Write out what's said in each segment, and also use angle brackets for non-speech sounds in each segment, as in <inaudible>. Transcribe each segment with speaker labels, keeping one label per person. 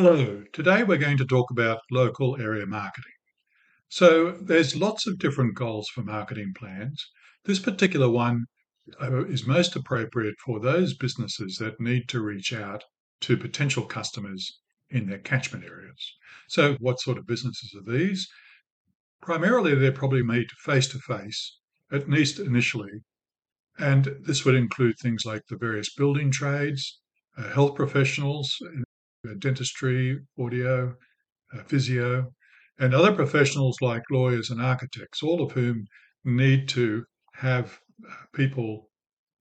Speaker 1: Hello, today we're going to talk about local area marketing. So there's lots of different goals for marketing plans. This particular one uh, is most appropriate for those businesses that need to reach out to potential customers in their catchment areas. So what sort of businesses are these? Primarily, they're probably made face to face, at least initially. And this would include things like the various building trades, uh, health professionals, dentistry, audio, uh, physio, and other professionals like lawyers and architects, all of whom need to have uh, people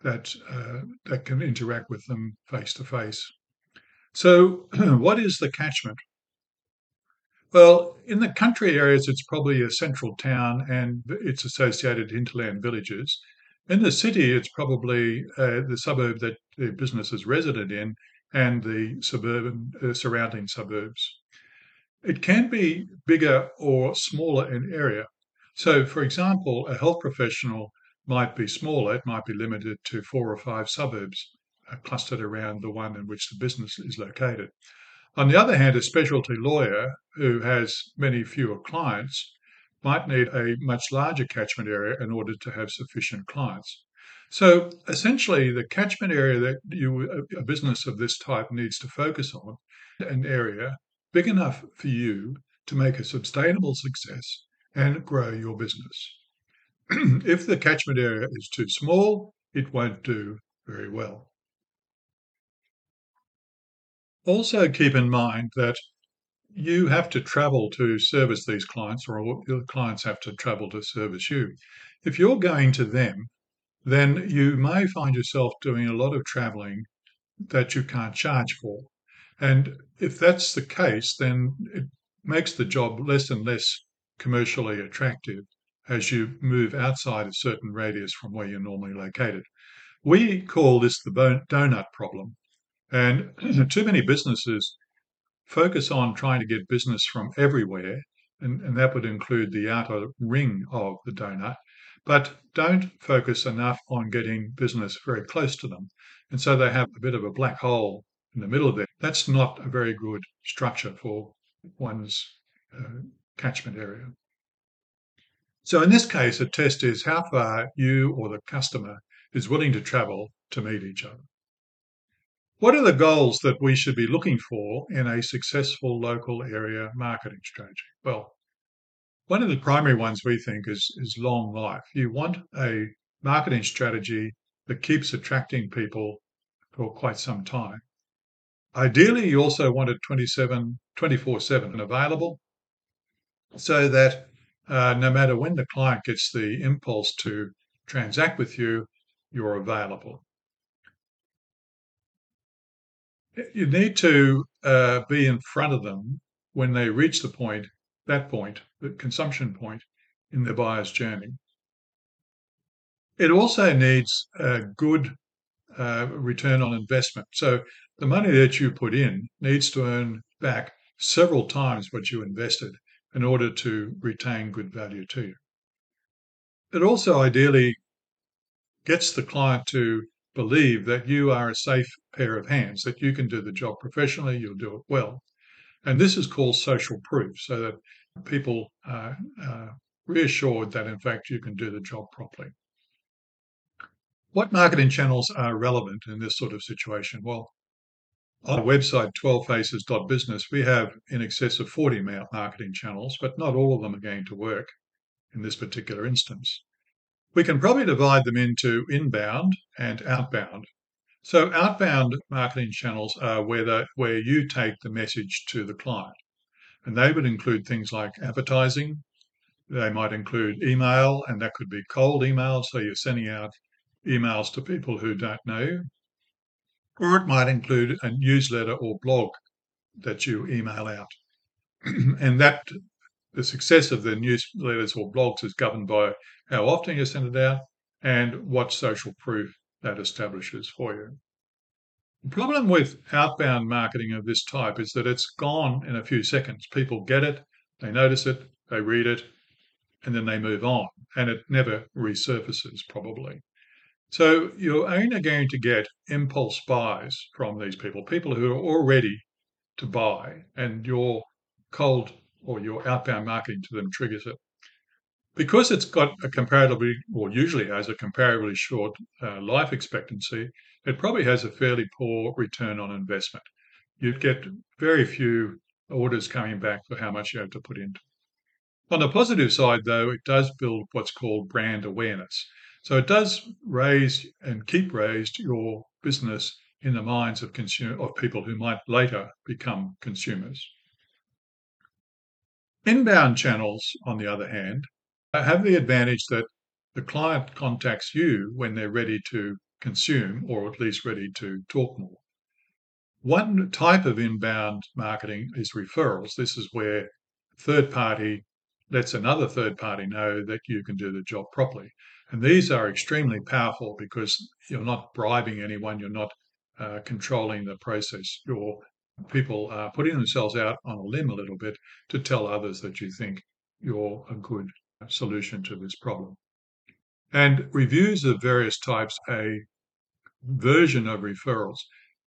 Speaker 1: that uh, that can interact with them face to face. So, <clears throat> what is the catchment? Well, in the country areas, it's probably a central town and its associated hinterland villages. In the city, it's probably uh, the suburb that the business is resident in and the suburban uh, surrounding suburbs. It can be bigger or smaller in area. So, for example, a health professional might be smaller, it might be limited to four or five suburbs uh, clustered around the one in which the business is located. On the other hand, a specialty lawyer who has many fewer clients might need a much larger catchment area in order to have sufficient clients. So essentially, the catchment area that you a business of this type needs to focus on, an area big enough for you to make a sustainable success and grow your business. <clears throat> if the catchment area is too small, it won't do very well. Also, keep in mind that you have to travel to service these clients, or your clients have to travel to service you. If you're going to them, then you may find yourself doing a lot of traveling that you can't charge for. And if that's the case, then it makes the job less and less commercially attractive as you move outside a certain radius from where you're normally located. We call this the donut problem. And <clears throat> too many businesses focus on trying to get business from everywhere, and, and that would include the outer ring of the donut, but don't focus enough on getting business very close to them. And so they have a bit of a black hole in the middle of there. That's not a very good structure for one's uh, catchment area. So in this case, a test is how far you or the customer is willing to travel to meet each other. What are the goals that we should be looking for in a successful local area marketing strategy? Well, one of the primary ones we think is, is long life. You want a marketing strategy that keeps attracting people for quite some time. Ideally, you also want it 27, 24 7 available so that uh, no matter when the client gets the impulse to transact with you, you're available. You need to uh, be in front of them when they reach the point that point, consumption point in the buyer's journey. It also needs a good uh, return on investment. So the money that you put in needs to earn back several times what you invested in order to retain good value to you. It also ideally gets the client to believe that you are a safe pair of hands, that you can do the job professionally, you'll do it well. And this is called social proof, so that people are uh, reassured that, in fact, you can do the job properly. What marketing channels are relevant in this sort of situation? Well, on our website, 12faces.business, we have in excess of 40 marketing channels, but not all of them are going to work in this particular instance. We can probably divide them into inbound and outbound. So outbound marketing channels are where, where you take the message to the client. And they would include things like advertising. They might include email, and that could be cold email. So you're sending out emails to people who don't know you. Or it might include a newsletter or blog that you email out. <clears throat> and that the success of the newsletters or blogs is governed by how often you send it out and what social proof that establishes for you. The problem with outbound marketing of this type is that it's gone in a few seconds. People get it, they notice it, they read it, and then they move on, and it never resurfaces probably. So you're only going to get impulse buys from these people, people who are already to buy, and your cold or your outbound marketing to them triggers it. Because it's got a comparatively, or usually has a comparatively short uh, life expectancy, it probably has a fairly poor return on investment. You'd get very few orders coming back for how much you have to put into. On the positive side, though, it does build what's called brand awareness. So it does raise and keep raised your business in the minds of consumer of people who might later become consumers. Inbound channels, on the other hand, have the advantage that the client contacts you when they're ready to consume or at least ready to talk more. One type of inbound marketing is referrals. This is where third party lets another third party know that you can do the job properly. And these are extremely powerful because you're not bribing anyone, you're not uh, controlling the process. Your people are putting themselves out on a limb a little bit to tell others that you think you're a good solution to this problem. And reviews of various types, a version of referrals.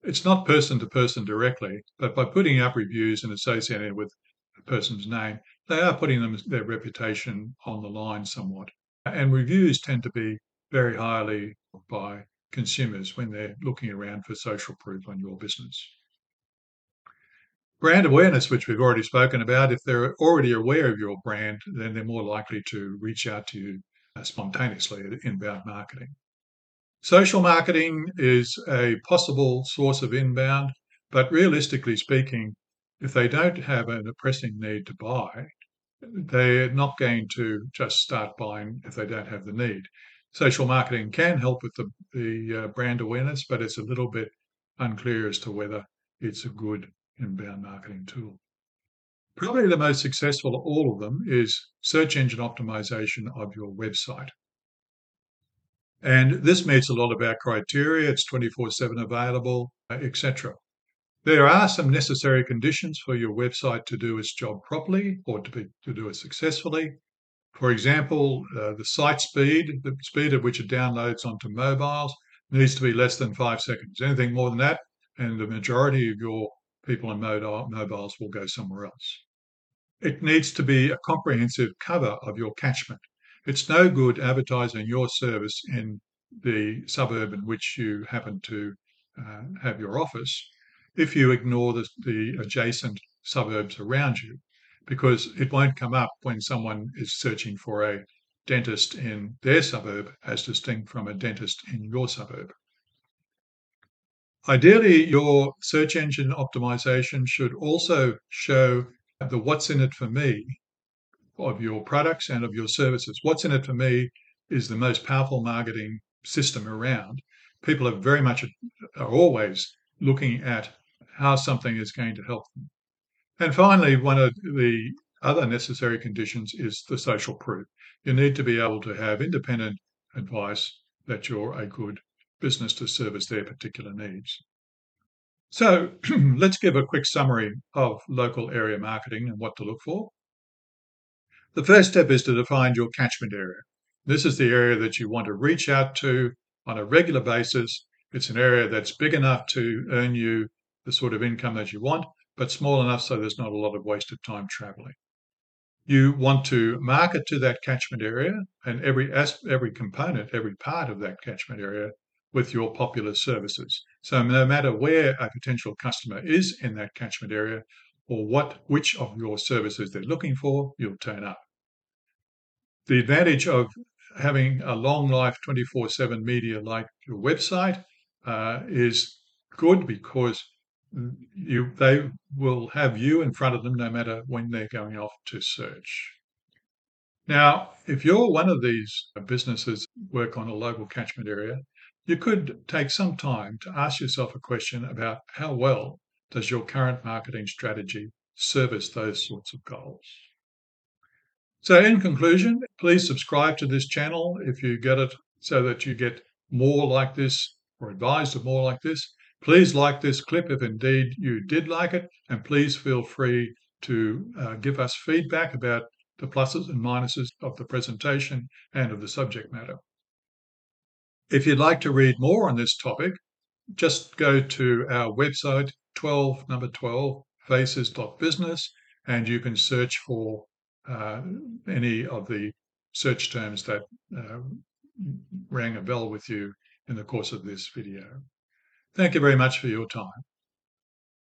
Speaker 1: It's not person to person directly, but by putting up reviews and associating it with a person's name, they are putting them, their reputation on the line somewhat. And reviews tend to be very highly by consumers when they're looking around for social proof on your business. Brand awareness, which we've already spoken about, if they're already aware of your brand, then they're more likely to reach out to you spontaneously at inbound marketing. Social marketing is a possible source of inbound, but realistically speaking, if they don't have an pressing need to buy, they're not going to just start buying if they don't have the need. Social marketing can help with the, the uh, brand awareness, but it's a little bit unclear as to whether it's a good inbound marketing tool. Probably the most successful of all of them is search engine optimization of your website. And this meets a lot of our criteria. It's 24 7 available, etc. There are some necessary conditions for your website to do its job properly or to, be, to do it successfully. For example, uh, the site speed, the speed at which it downloads onto mobiles, needs to be less than five seconds. Anything more than that, and the majority of your people in mobiles will go somewhere else. It needs to be a comprehensive cover of your catchment. It's no good advertising your service in the suburb in which you happen to uh, have your office if you ignore the, the adjacent suburbs around you, because it won't come up when someone is searching for a dentist in their suburb as distinct from a dentist in your suburb. Ideally, your search engine optimization should also show the what's in it for me of your products and of your services. What's in it for me is the most powerful marketing system around. People are very much, are always looking at how something is going to help them. And finally, one of the other necessary conditions is the social proof. You need to be able to have independent advice that you're a good business to service their particular needs. So <clears throat> let's give a quick summary of local area marketing and what to look for. The first step is to define your catchment area. This is the area that you want to reach out to on a regular basis. It's an area that's big enough to earn you the sort of income that you want, but small enough so there's not a lot of wasted time traveling. You want to market to that catchment area and every every component, every part of that catchment area with your popular services. So no matter where a potential customer is in that catchment area or what which of your services they're looking for, you'll turn up. The advantage of having a long life 24/7 media like your website uh, is good because you they will have you in front of them no matter when they're going off to search. Now, if you're one of these businesses work on a local catchment area, you could take some time to ask yourself a question about how well does your current marketing strategy service those sorts of goals. So in conclusion, please subscribe to this channel if you get it so that you get more like this or advised of more like this. Please like this clip if indeed you did like it, and please feel free to uh, give us feedback about the pluses and minuses of the presentation and of the subject matter. If you'd like to read more on this topic, just go to our website, 12 number 12 faces.business and you can search for uh, any of the search terms that uh, rang a bell with you in the course of this video. Thank you very much for your time.